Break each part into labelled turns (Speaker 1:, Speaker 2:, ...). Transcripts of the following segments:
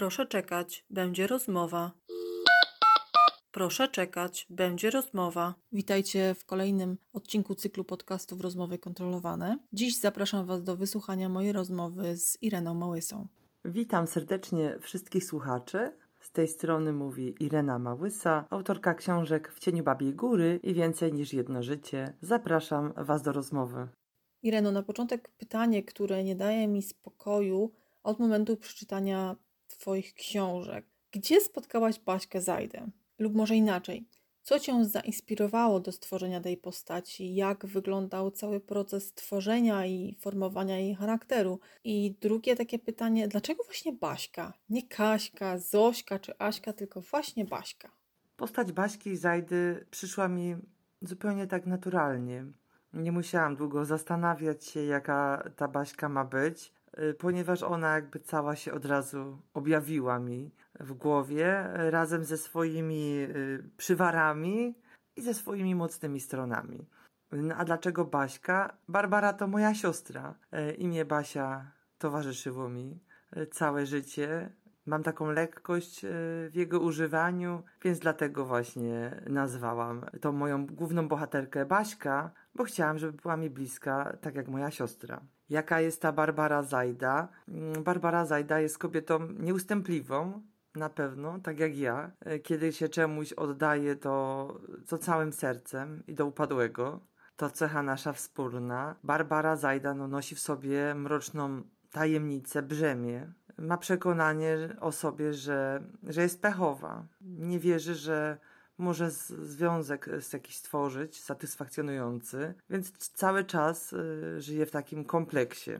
Speaker 1: Proszę czekać, będzie rozmowa. Proszę czekać, będzie rozmowa. Witajcie w kolejnym odcinku cyklu podcastów Rozmowy Kontrolowane. Dziś zapraszam Was do wysłuchania mojej rozmowy z Ireną Małysą.
Speaker 2: Witam serdecznie wszystkich słuchaczy. Z tej strony mówi Irena Małysa, autorka książek W cieniu Babiej Góry i Więcej niż jedno życie. Zapraszam Was do rozmowy.
Speaker 1: Ireno, na początek pytanie, które nie daje mi spokoju od momentu przeczytania Twoich książek. Gdzie spotkałaś Baśkę Zajdę? Lub może inaczej, co Cię zainspirowało do stworzenia tej postaci? Jak wyglądał cały proces tworzenia i formowania jej charakteru? I drugie takie pytanie, dlaczego właśnie Baśka? Nie Kaśka, Zośka czy Aśka, tylko właśnie Baśka.
Speaker 2: Postać Baśki Zajdy przyszła mi zupełnie tak naturalnie. Nie musiałam długo zastanawiać się, jaka ta Baśka ma być, ponieważ ona jakby cała się od razu objawiła mi w głowie y, razem ze swoimi y, przywarami i ze swoimi mocnymi stronami. No, a dlaczego Baśka? Barbara to moja siostra. Imię Basia towarzyszyło mi całe życie. Mam taką lekkość w jego używaniu, więc dlatego właśnie nazwałam tą moją główną bohaterkę Baśka, bo chciałam, żeby była mi bliska, tak jak moja siostra. Jaka jest ta Barbara Zajda? Mm, Barbara Zajda jest kobietą nieustępliwą, na pewno, tak jak ja. E, kiedy się czemuś oddaje, to, to całym sercem i do upadłego. To cecha nasza wspólna. Barbara Zajda no, nosi w sobie mroczną tajemnicę, brzemię. Ma przekonanie o sobie, że, że jest pechowa. Nie wierzy, że może związek z jakiś stworzyć, satysfakcjonujący, więc cały czas y, żyje w takim kompleksie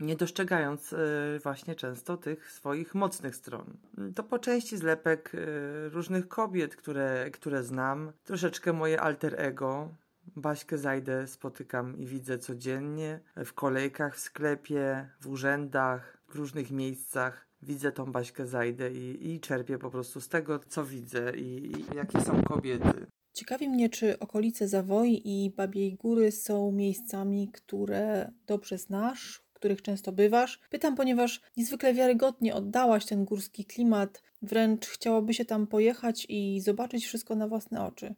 Speaker 2: nie dostrzegając y, właśnie często tych swoich mocnych stron. To po części zlepek y, różnych kobiet, które, które znam, troszeczkę moje alter ego. Baśkę Zajdę spotykam i widzę codziennie w kolejkach w sklepie, w urzędach, w różnych miejscach widzę tą Baśkę Zajdę i, i czerpię po prostu z tego, co widzę i, i jakie są kobiety.
Speaker 1: Ciekawi mnie, czy okolice Zawoi i Babiej Góry są miejscami, które dobrze znasz, w których często bywasz. Pytam, ponieważ niezwykle wiarygodnie oddałaś ten górski klimat, wręcz chciałoby się tam pojechać i zobaczyć wszystko na własne oczy.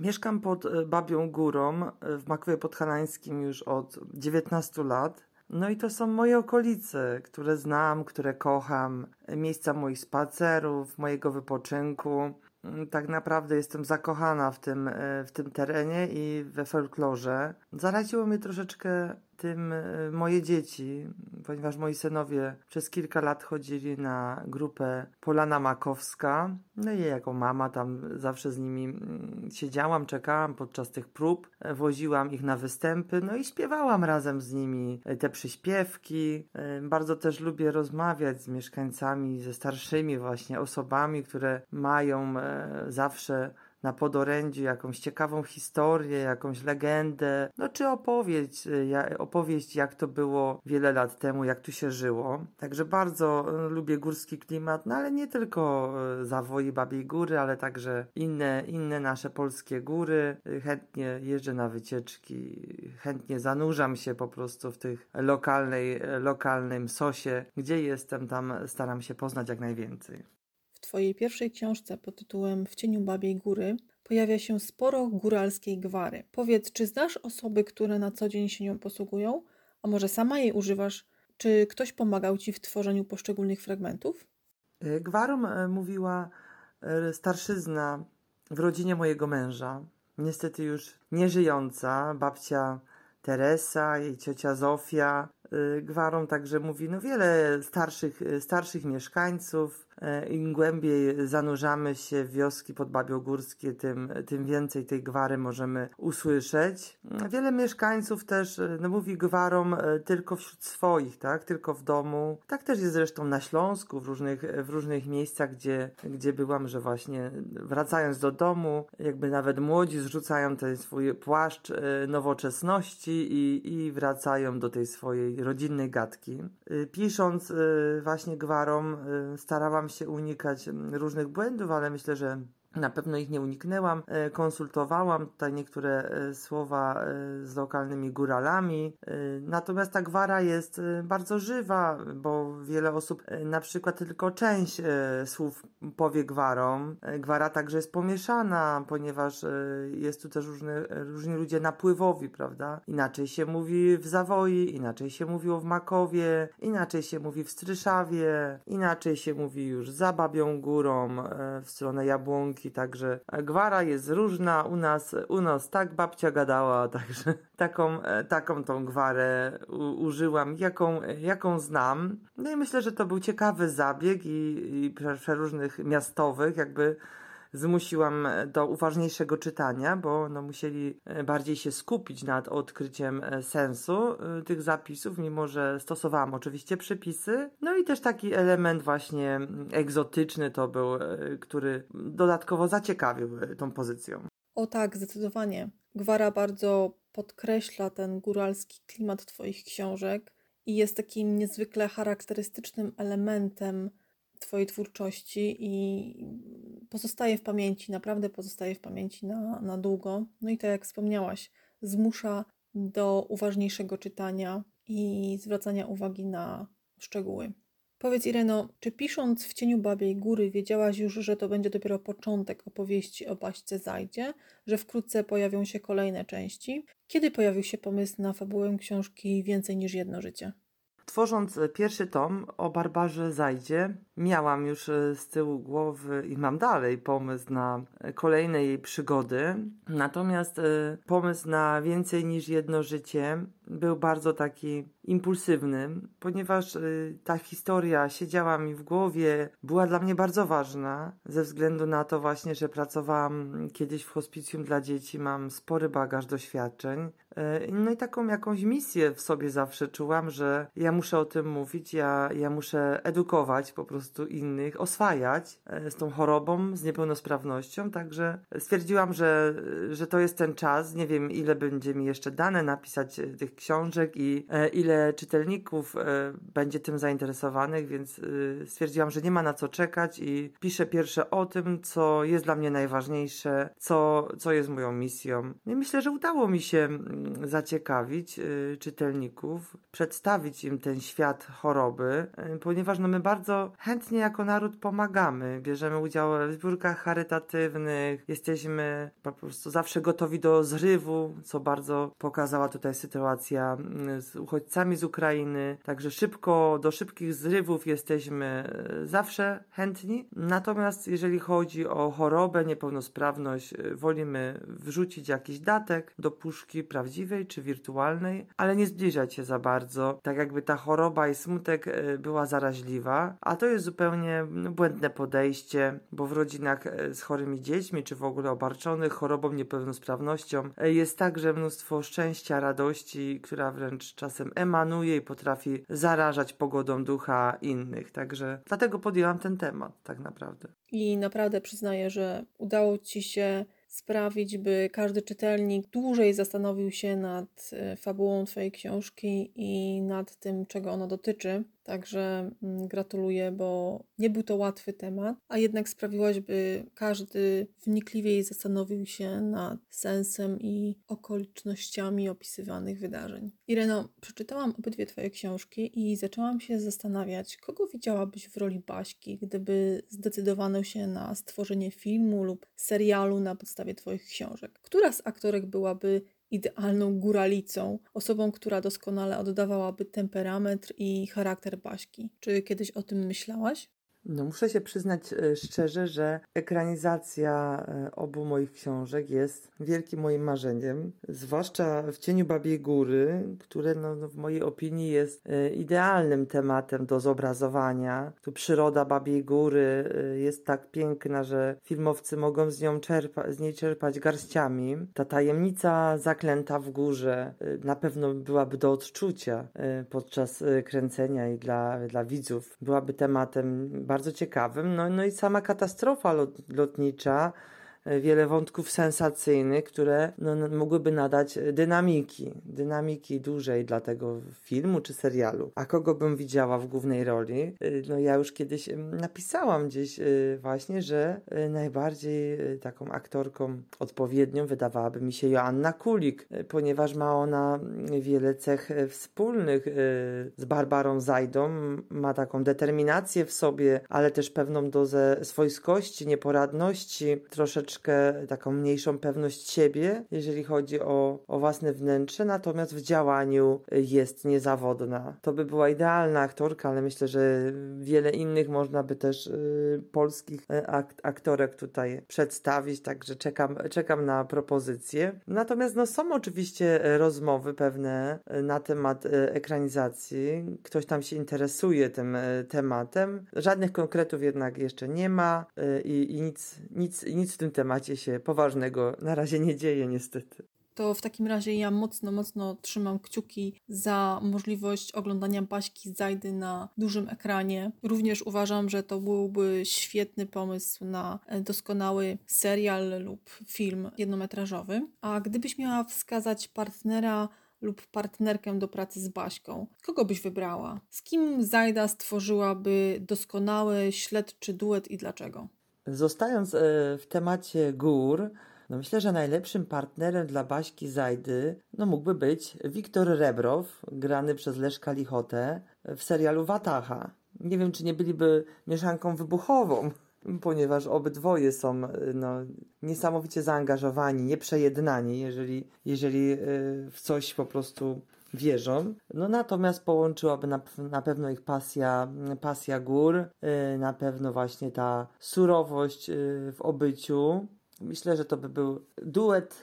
Speaker 2: Mieszkam pod e, Babią Górą e, w Makwie Podhalańskim już od 19 lat. No i to są moje okolice, które znam, które kocham, miejsca moich spacerów, mojego wypoczynku. Tak naprawdę jestem zakochana w tym, e, w tym terenie i we folklorze. Zaraziło mnie troszeczkę tym e, moje dzieci, ponieważ moi synowie przez kilka lat chodzili na grupę Polana Makowska. No i jako mama tam zawsze z nimi mm, siedziałam, czekałam podczas tych prób, e, woziłam ich na występy, no i śpiewałam razem z nimi te przyśpiewki. Bardzo też lubię rozmawiać z mieszkańcami, ze starszymi właśnie osobami, które mają zawsze na podorędziu jakąś ciekawą historię, jakąś legendę, no czy opowieść, y, opowieść jak to było wiele lat temu, jak tu się żyło. Także bardzo y, lubię górski klimat, no ale nie tylko y, Zawoi Babiej Góry, ale także inne, inne nasze polskie góry. Chętnie jeżdżę na wycieczki, chętnie zanurzam się po prostu w tych lokalnej, lokalnym sosie. Gdzie jestem, tam staram się poznać jak najwięcej.
Speaker 1: Twojej pierwszej książce pod tytułem W cieniu Babiej Góry pojawia się sporo góralskiej gwary. Powiedz, czy znasz osoby, które na co dzień się nią posługują? A może sama jej używasz? Czy ktoś pomagał Ci w tworzeniu poszczególnych fragmentów?
Speaker 2: E, gwarą e, mówiła e, starszyzna w rodzinie mojego męża, niestety już nieżyjąca, babcia Teresa, jej ciocia Zofia. Gwarą także mówi no wiele starszych, starszych mieszkańców, E, im głębiej zanurzamy się w wioski podbabiogórskie, tym, tym więcej tej gwary możemy usłyszeć. Wiele mieszkańców też no, mówi gwarom e, tylko wśród swoich, tak? Tylko w domu. Tak też jest zresztą na Śląsku, w różnych, w różnych miejscach, gdzie, gdzie byłam, że właśnie wracając do domu, jakby nawet młodzi zrzucają ten swój płaszcz nowoczesności i, i wracają do tej swojej rodzinnej gadki. Pisząc właśnie gwarom starałam się unikać mm, różnych błędów, ale myślę, że Na pewno ich nie uniknęłam. E, konsultowałam tutaj niektóre e, słowa e, z lokalnymi góralami. Natomiast ta gwara jest bardzo żywa, bo wiele osób na przykład tylko część słów powie gwarą. Gwara także jest pomieszana, ponieważ jest tu też różne, różni ludzie napływowi, prawda? Inaczej się mówi w Zawoi, inaczej się mówiło w Makowie, inaczej się mówi w Stryszawie, inaczej się mówi już za Babią Górą, w stronę Jabłonki także gwara jest różna, u nas, u nas tak babcia gadała, także taką, e, taką tą gwarę u, użyłam, jaką, jaką znam. No i myślę, że to był ciekawy zabieg i, i przeróżnych miastowych jakby zmusiłam do uważniejszego czytania, bo no, musieli e, bardziej się skupić nad odkryciem e, sensu e, tych zapisów, mimo że stosowałam oczywiście przepisy. No i też taki element właśnie egzotyczny to był, który dodatkowo zaciekawił tą pozycją.
Speaker 1: O tak, zdecydowanie. Gwara bardzo podkreśla ten góralski klimat Twoich książek i jest takim niezwykle charakterystycznym elementem Twojej twórczości i pozostaje w pamięci, naprawdę pozostaje w pamięci na, na długo. No i tak jak wspomniałaś, zmusza do uważniejszego czytania i zwracania uwagi na szczegóły. Powiedz Ireno, czy pisząc w cieniu Babiej Góry wiedziałaś już, że to będzie dopiero początek opowieści o Baśce Zajdzie, że wkrótce pojawią się kolejne części? Kiedy pojawił się pomysł na fabułę książki Więcej niż jedno życie?
Speaker 2: Tworząc pierwszy tom o Barbarze Zajdzie, miałam już e, z tyłu głowy i mam dalej pomysł na kolejne jej przygody. Natomiast e, pomysł na więcej niż jedno życie był bardzo taki impulsywny, ponieważ y, ta historia siedziała mi w głowie, była dla mnie bardzo ważna, ze względu na to właśnie, że pracowałam kiedyś w hospicjum dla dzieci, mam spory bagaż doświadczeń. Y, no i taką jakąś misję w sobie zawsze czułam, że ja muszę o tym mówić, ja, ja muszę edukować po prostu innych, oswajać y, z tą chorobą, z niepełnosprawnością, także stwierdziłam, że, że to jest ten czas, nie wiem ile będzie mi jeszcze dane napisać tych książek i ile ile czytelników e, będzie tym zainteresowanych, więc e, stwierdziłam, że nie ma na co czekać i piszę pierwsze o tym, co jest dla mnie najważniejsze, co, co jest moją misją. I myślę, że udało mi się mm, zaciekawić e, czytelników, przedstawić im ten świat choroby, ponieważ no my bardzo chętnie jako naród pomagamy, bierzemy udział w zbiórkach charytatywnych, jesteśmy po prostu zawsze gotowi do zrywu, co bardzo pokazała tutaj sytuacja mm, z uchodźcami z Ukrainy, także szybko, do szybkich zrywów jesteśmy e, zawsze chętni. Natomiast jeżeli chodzi o chorobę, niepełnosprawność, e, wolimy wrzucić jakiś datek do puszki prawdziwej czy wirtualnej, ale nie zbliżać się za bardzo, tak jakby ta choroba i smutek e, była zaraźliwa, a to jest zupełnie no, błędne podejście, bo w rodzinach z chorymi dziećmi, czy w ogóle obarczonych chorobą, niepełnosprawnością jest także mnóstwo szczęścia, radości, która wręcz czasem emanuje i potrafi zarażać pogodą ducha innych. Także dlatego podjęłam ten temat, tak naprawdę.
Speaker 1: I naprawdę przyznaję, że udało Ci się sprawić, by każdy czytelnik dłużej zastanowił się nad e, fabułą Twojej książki i nad tym, czego ona dotyczy. Także mm, gratuluję, bo nie był to łatwy temat, a jednak sprawiłaś, by każdy wnikliwiej zastanowił się nad sensem i okolicznościami opisywanych wydarzeń. Ireno, przeczytałam obydwie Twoje książki i zaczęłam się zastanawiać, kogo widziałabyś w roli Baśki, gdyby zdecydowano się na stworzenie filmu lub serialu na podstawie Twoich książek. Która z aktorek byłaby idealną góralicą, osobą, która doskonale oddawałaby temperament i charakter Baśki. Czy kiedyś o tym myślałaś?
Speaker 2: No, muszę się przyznać e, szczerze, że ekranizacja e, obu moich książek jest wielkim moim marzeniem, zwłaszcza w cieniu Babiej Góry, które no, no, w mojej opinii jest e, idealnym tematem do zobrazowania. Tu przyroda Babiej Góry jest tak piękna, że filmowcy mogą z, nią czerpa, z niej czerpać garściami. Ta tajemnica zaklęta w górze na pewno byłaby do odczucia podczas kręcenia i dla, dla widzów. Byłaby tematem bardzo ciekawym. No, no i sama katastrofa lot, lotnicza wiele wątków sensacyjnych, które no, mogłyby nadać dynamiki, dynamiki dużej dla tego filmu czy serialu. A kogo bym widziała w głównej roli? E, no ja już kiedyś napisałam gdzieś właśnie, że najbardziej taką aktorką odpowiednią wydawałaby mi się Joanna Kulik, ponieważ ma ona wiele cech wspólnych z Barbarą Zajdą, ma taką determinację w sobie, ale też pewną dozę swojskości, nieporadności, troszeczkę taką mniejszą pewność siebie, jeżeli chodzi o, o własne wnętrze, natomiast w działaniu jest niezawodna. To by była idealna aktorka, ale myślę, że wiele innych można by też y, polskich y, akt, aktorek tutaj przedstawić, także czekam, czekam na propozycje. Natomiast no, są oczywiście rozmowy pewne y, na temat y, ekranizacji. Ktoś tam się interesuje tym y, tematem. Żadnych konkretów jednak jeszcze nie ma y, i, i nic, nic, nic w tym temacie się poważnego na razie nie dzieje niestety.
Speaker 1: To w takim razie ja mocno, mocno trzymam kciuki za możliwość oglądania Baśki Zajdy na dużym ekranie. Również uważam, że to byłby świetny pomysł na doskonały serial lub film jednometrażowy. A gdybyś miała wskazać partnera lub partnerkę do pracy z Baśką. Kogo byś wybrała? Z kim Zajda stworzyłaby doskonały śledczy duet i dlaczego?
Speaker 2: Zostając e, w temacie gór, no myślę, że najlepszym partnerem dla Baśki Zajdy no mógłby być Wiktor Rebrow, grany przez Leszka Lichotę w serialu Wataha. Nie wiem, czy nie byliby mieszanką wybuchową, ponieważ obydwoje są no, niesamowicie zaangażowani, nieprzejednani, jeżeli, jeżeli e, w coś po prostu wierzą. No natomiast połączyłaby na, na pewno ich pasja, pasja gór, e, na pewno właśnie ta surowość e, w obyciu. Myślę, że to by był duet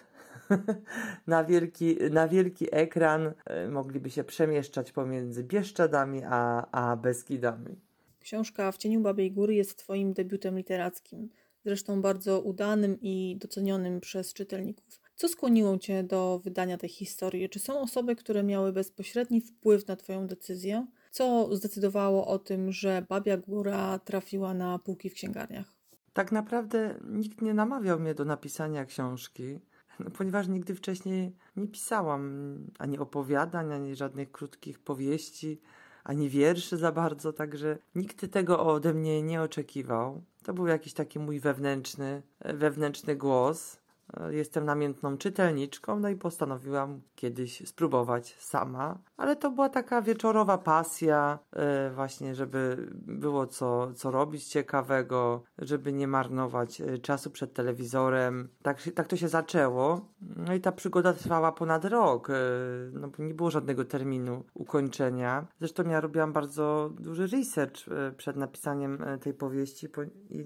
Speaker 2: na wielki, na wielki ekran. Mogliby się przemieszczać pomiędzy Bieszczadami a, a Beskidami.
Speaker 1: Książka W cieniu Babiej Góry jest Twoim debiutem literackim, zresztą bardzo udanym i docenionym przez czytelników. Co skłoniło Cię do wydania tej historii? Czy są osoby, które miały bezpośredni wpływ na Twoją decyzję? Co zdecydowało o tym, że Babia Góra trafiła na półki w księgarniach?
Speaker 2: Tak naprawdę nikt nie namawiał mnie do napisania książki, no, ponieważ nigdy wcześniej nie pisałam ani opowiadań, ani żadnych krótkich powieści ani wierszy za bardzo, także nikt tego ode mnie nie oczekiwał. To był jakiś taki mój wewnętrzny, wewnętrzny głos. Jestem namiętną czytelniczką, no i postanowiłam kiedyś spróbować sama, ale to była taka wieczorowa pasja, yy, właśnie, żeby było co, co robić ciekawego, żeby nie marnować e, czasu przed telewizorem. Tak, tak to się zaczęło. No i ta przygoda trwała ponad rok, yy, no bo nie było żadnego terminu ukończenia. Zresztą ja robiłam bardzo duży research przed napisaniem tej powieści,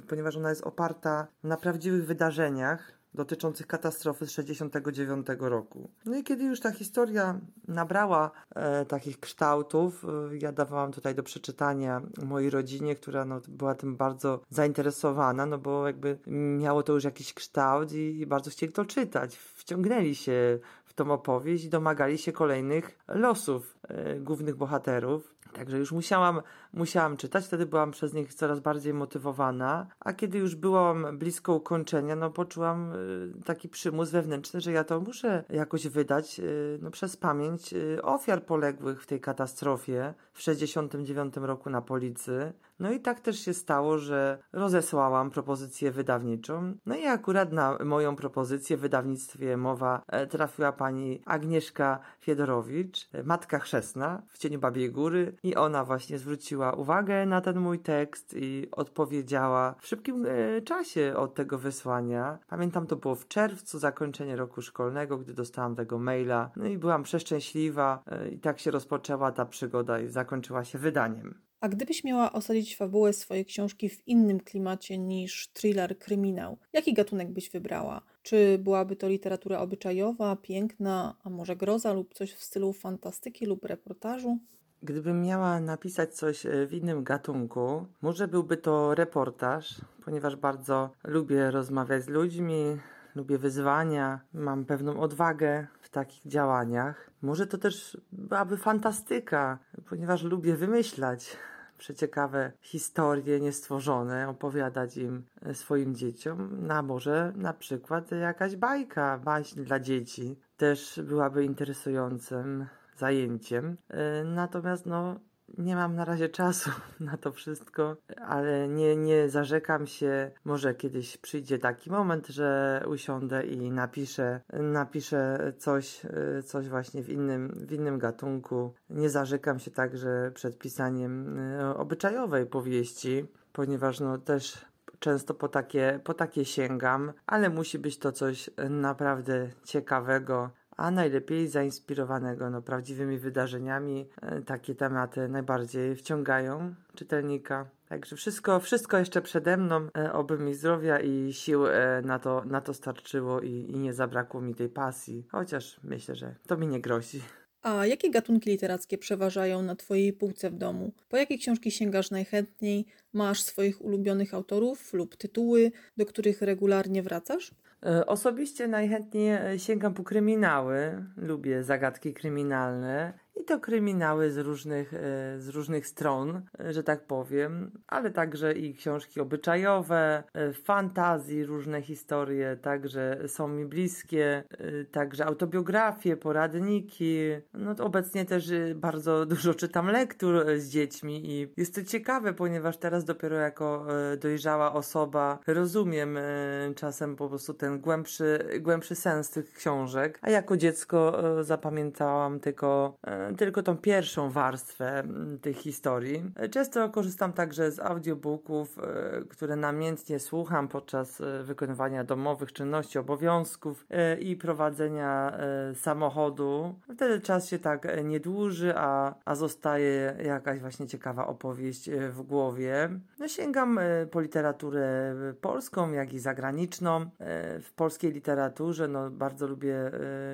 Speaker 2: ponieważ ona jest oparta na prawdziwych wydarzeniach dotyczących katastrofy z 1969 roku. No i kiedy już ta historia nabrała e, takich kształtów, e, ja dawałam tutaj do przeczytania mojej rodzinie, która no, była tym bardzo zainteresowana, no bo jakby miało to już jakiś kształt i, i bardzo chcieli to czytać. Wciągnęli się w tą opowieść i domagali się kolejnych losów e, głównych bohaterów. Także już musiałam, musiałam czytać, wtedy byłam przez nich coraz bardziej motywowana, a kiedy już byłam blisko ukończenia, no poczułam y, taki przymus wewnętrzny, że ja to muszę jakoś wydać y, no, przez pamięć y, ofiar poległych w tej katastrofie w 69 roku na Policy. No i tak też się stało, że rozesłałam propozycję wydawniczą. No i akurat na moją propozycję w wydawnictwie Mowa e, trafiła pani Agnieszka Fiedorowicz, e, matka chrzestna w cieniu Babiej Góry i ona właśnie zwróciła uwagę na ten mój tekst i odpowiedziała w szybkim e, czasie od tego wysłania. Pamiętam, to było w czerwcu, zakończenie roku szkolnego, gdy dostałam tego maila. No i byłam przeszczęśliwa e, i tak się rozpoczęła ta przygoda i zakończyła się wydaniem.
Speaker 1: A gdybyś miała osadzić fabułę swojej książki w innym klimacie niż thriller, kryminał, jaki gatunek byś wybrała? Czy byłaby to literatura obyczajowa, piękna, a może groza lub coś w stylu fantastyki lub reportażu?
Speaker 2: Gdybym miała napisać coś e, w innym gatunku, może byłby to reportaż, ponieważ bardzo lubię rozmawiać z ludźmi, lubię wyzwania, mam pewną odwagę w takich działaniach. Może to też byłaby fantastyka, ponieważ lubię wymyślać przeciekawe historie niestworzone, opowiadać im e, swoim dzieciom, no, a może na przykład jakaś bajka, baśń dla dzieci też byłaby interesującym zajęciem. E, natomiast no, nie mam na razie czasu na to wszystko, ale nie, nie zarzekam się. Może kiedyś przyjdzie taki moment, że usiądę i napiszę, napiszę coś, y, coś właśnie w innym, w innym gatunku. Nie zarzekam się także przed pisaniem y, obyczajowej powieści, ponieważ no też często po takie, po takie sięgam, ale musi być to coś naprawdę ciekawego, a najlepiej zainspirowanego no, prawdziwymi wydarzeniami. E, takie tematy najbardziej wciągają czytelnika. Także wszystko, wszystko jeszcze przede mną, e, oby mi zdrowia i sił e, na to, na to starczyło i, i nie zabrakło mi tej pasji, chociaż myślę, że to mi nie grozi.
Speaker 1: A jakie gatunki literackie przeważają na Twojej półce w domu? Po jakie książki sięgasz najchętniej? Masz swoich ulubionych autorów lub tytuły, do których regularnie wracasz?
Speaker 2: E, osobiście najchętniej e, sięgam po kryminały. Lubię zagadki kryminalne i to kryminały z różnych, e, z różnych stron, że tak powiem, ale także i książki obyczajowe, fantazji, różne historie, także są mi bliskie, także autobiografie, poradniki. No obecnie też bardzo dużo czytam lektur z dziećmi i jest to ciekawe, ponieważ teraz dopiero jako dojrzała osoba rozumiem czasem po prostu ten głębszy, głębszy sens tych książek, a jako dziecko e, zapamiętałam tylko, e, tylko tą pierwszą warstwę tych historii. Często korzystam także z audiobooków, e, które namiętnie słucham podczas wykonywania domowych czynności, obowiązków i prowadzenia samochodu. Wtedy czas się tak nie dłuży, a, a zostaje jakaś właśnie ciekawa opowieść w głowie. No, sięgam po literaturę polską, jak i zagraniczną w polskiej literaturze, no bardzo lubię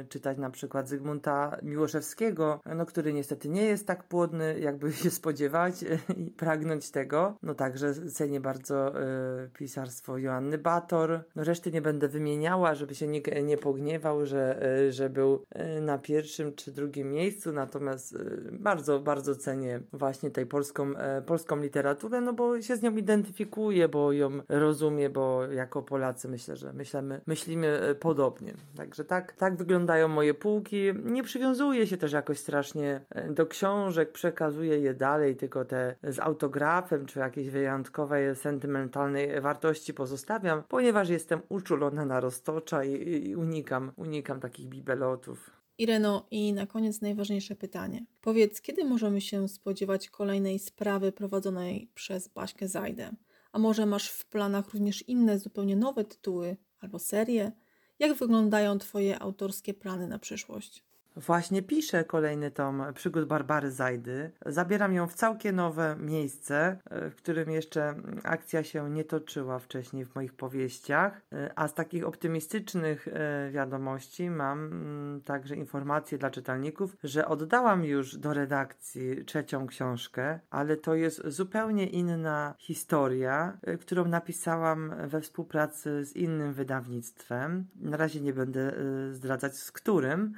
Speaker 2: czytać na przykład Zygmunta Miłoszewskiego, no który niestety nie jest tak płodny, jakby się spodziewać y, i pragnąć tego. No także cenię bardzo y, pisarstwo Joanny Bator. No reszty nie będę wymieniała, żeby się nie, nie pogniewał, że, że był na pierwszym czy drugim miejscu, natomiast bardzo, bardzo cenię właśnie tej polską, polską literaturę, no bo się z nią identyfikuję, bo ją rozumiem, bo jako Polacy myślę, że myślimy, myślimy podobnie. Także tak, tak wyglądają moje półki. Nie przywiązuję się też jakoś strasznie e, do książek, przekazuję je dalej, tylko te z autografem czy jakiejś wyjątkowej, sentymentalnej wartości pozostawiam, ponieważ jestem uczulona na roztocza i, i unikam, unikam takich bibelotów.
Speaker 1: Ireno, i na koniec najważniejsze pytanie. Powiedz, kiedy możemy się spodziewać kolejnej sprawy prowadzonej przez Baśkę Zajdę? A może masz w planach również inne, zupełnie nowe tytuły albo serie? Jak wyglądają Twoje autorskie plany na przyszłość?
Speaker 2: Właśnie piszę kolejny tom przygód Barbary Zajdy. Zabieram ją w całkiem nowe miejsce, e, w którym jeszcze akcja się nie toczyła wcześniej w moich powieściach. E, a z takich optymistycznych e, wiadomości mam mm, także informację dla czytelników, że oddałam już do redakcji trzecią książkę, ale to jest zupełnie inna historia, którą napisałam we współpracy z innym wydawnictwem. Na razie nie będę zdradzać z którym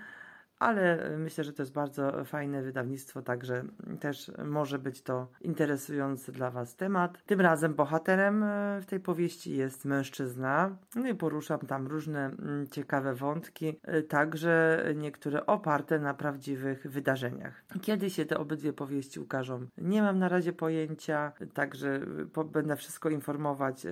Speaker 2: ale myślę, że to jest bardzo fajne wydawnictwo, także też może być to interesujący dla Was temat. Tym razem bohaterem e, w tej powieści jest mężczyzna, no i poruszam tam różne mm, ciekawe wątki, e, także niektóre oparte na prawdziwych wydarzeniach. Kiedy się te obydwie powieści ukażą, nie mam na razie pojęcia, także będę wszystko informować e,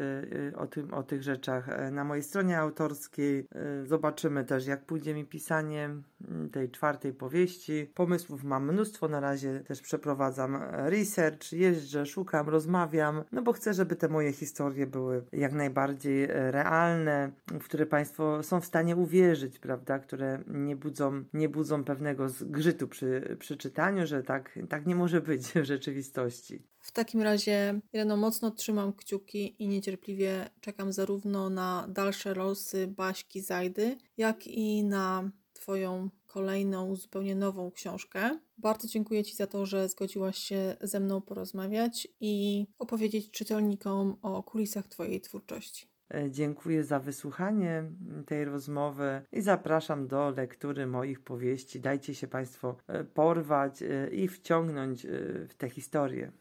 Speaker 2: o, tym, o tych rzeczach na mojej stronie autorskiej. Zobaczymy też, jak pójdzie mi pisanie mm, tej czwartej powieści. Pomysłów mam mnóstwo, na razie też przeprowadzam research, jeżdżę, szukam, rozmawiam, no bo chcę, żeby te moje historie były jak najbardziej e, realne, w które Państwo są w stanie uwierzyć, prawda, które nie budzą, nie budzą pewnego zgrzytu przy, przy czytaniu, że tak, tak nie może być w rzeczywistości.
Speaker 1: W takim razie, Ireno, mocno trzymam kciuki i niecierpliwie czekam zarówno na dalsze losy Baśki Zajdy, jak i na Twoją kolejną, zupełnie nową książkę. Bardzo dziękuję Ci za to, że zgodziłaś się ze mną porozmawiać i opowiedzieć czytelnikom o kulisach Twojej twórczości.
Speaker 2: E, dziękuję za wysłuchanie tej rozmowy i zapraszam do lektury moich powieści. Dajcie się Państwo e, porwać e, i wciągnąć w tę historię.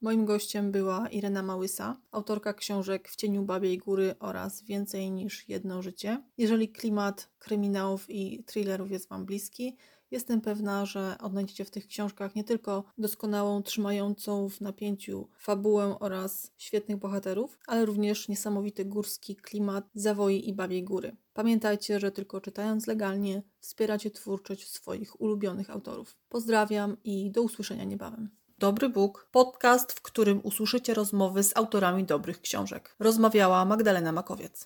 Speaker 1: Moim gościem była Irena Małysa, autorka książek W cieniu Babiej Góry oraz Więcej niż jedno życie. Jeżeli klimat kryminałów i thrillerów jest Wam bliski, jestem pewna, że odnajdziecie w tych książkach nie tylko doskonałą, trzymającą w napięciu fabułę oraz świetnych bohaterów, ale również niesamowity górski klimat Zawoi i Babiej Góry. Pamiętajcie, że tylko czytając legalnie wspieracie twórczość swoich ulubionych autorów. Pozdrawiam i do usłyszenia niebawem. Dobry Bóg, podcast, w którym usłyszycie rozmowy z autorami dobrych książek. Rozmawiała Magdalena Makowiec.